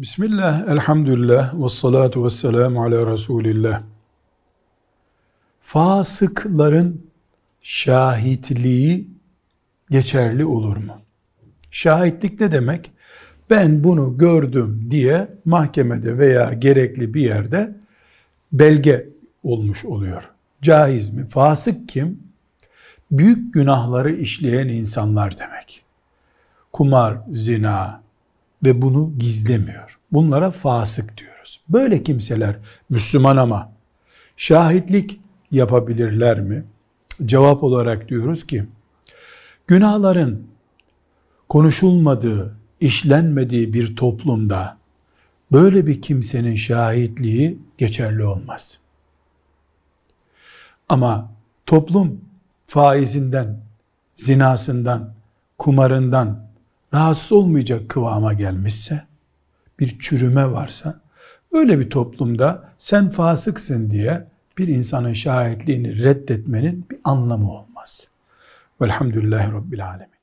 Bismillah, elhamdülillah, ve salatu ve selamu ala Resulillah. Fasıkların şahitliği geçerli olur mu? Şahitlik ne demek? Ben bunu gördüm diye mahkemede veya gerekli bir yerde belge olmuş oluyor. Caiz mi? Fasık kim? Büyük günahları işleyen insanlar demek. Kumar, zina, ve bunu gizlemiyor. Bunlara fasık diyoruz. Böyle kimseler Müslüman ama şahitlik yapabilirler mi? Cevap olarak diyoruz ki günahların konuşulmadığı, işlenmediği bir toplumda böyle bir kimsenin şahitliği geçerli olmaz. Ama toplum faizinden, zinasından, kumarından, rahatsız olmayacak kıvama gelmişse, bir çürüme varsa, öyle bir toplumda sen fasıksın diye bir insanın şahitliğini reddetmenin bir anlamı olmaz. Velhamdülillahi Rabbil Alemin.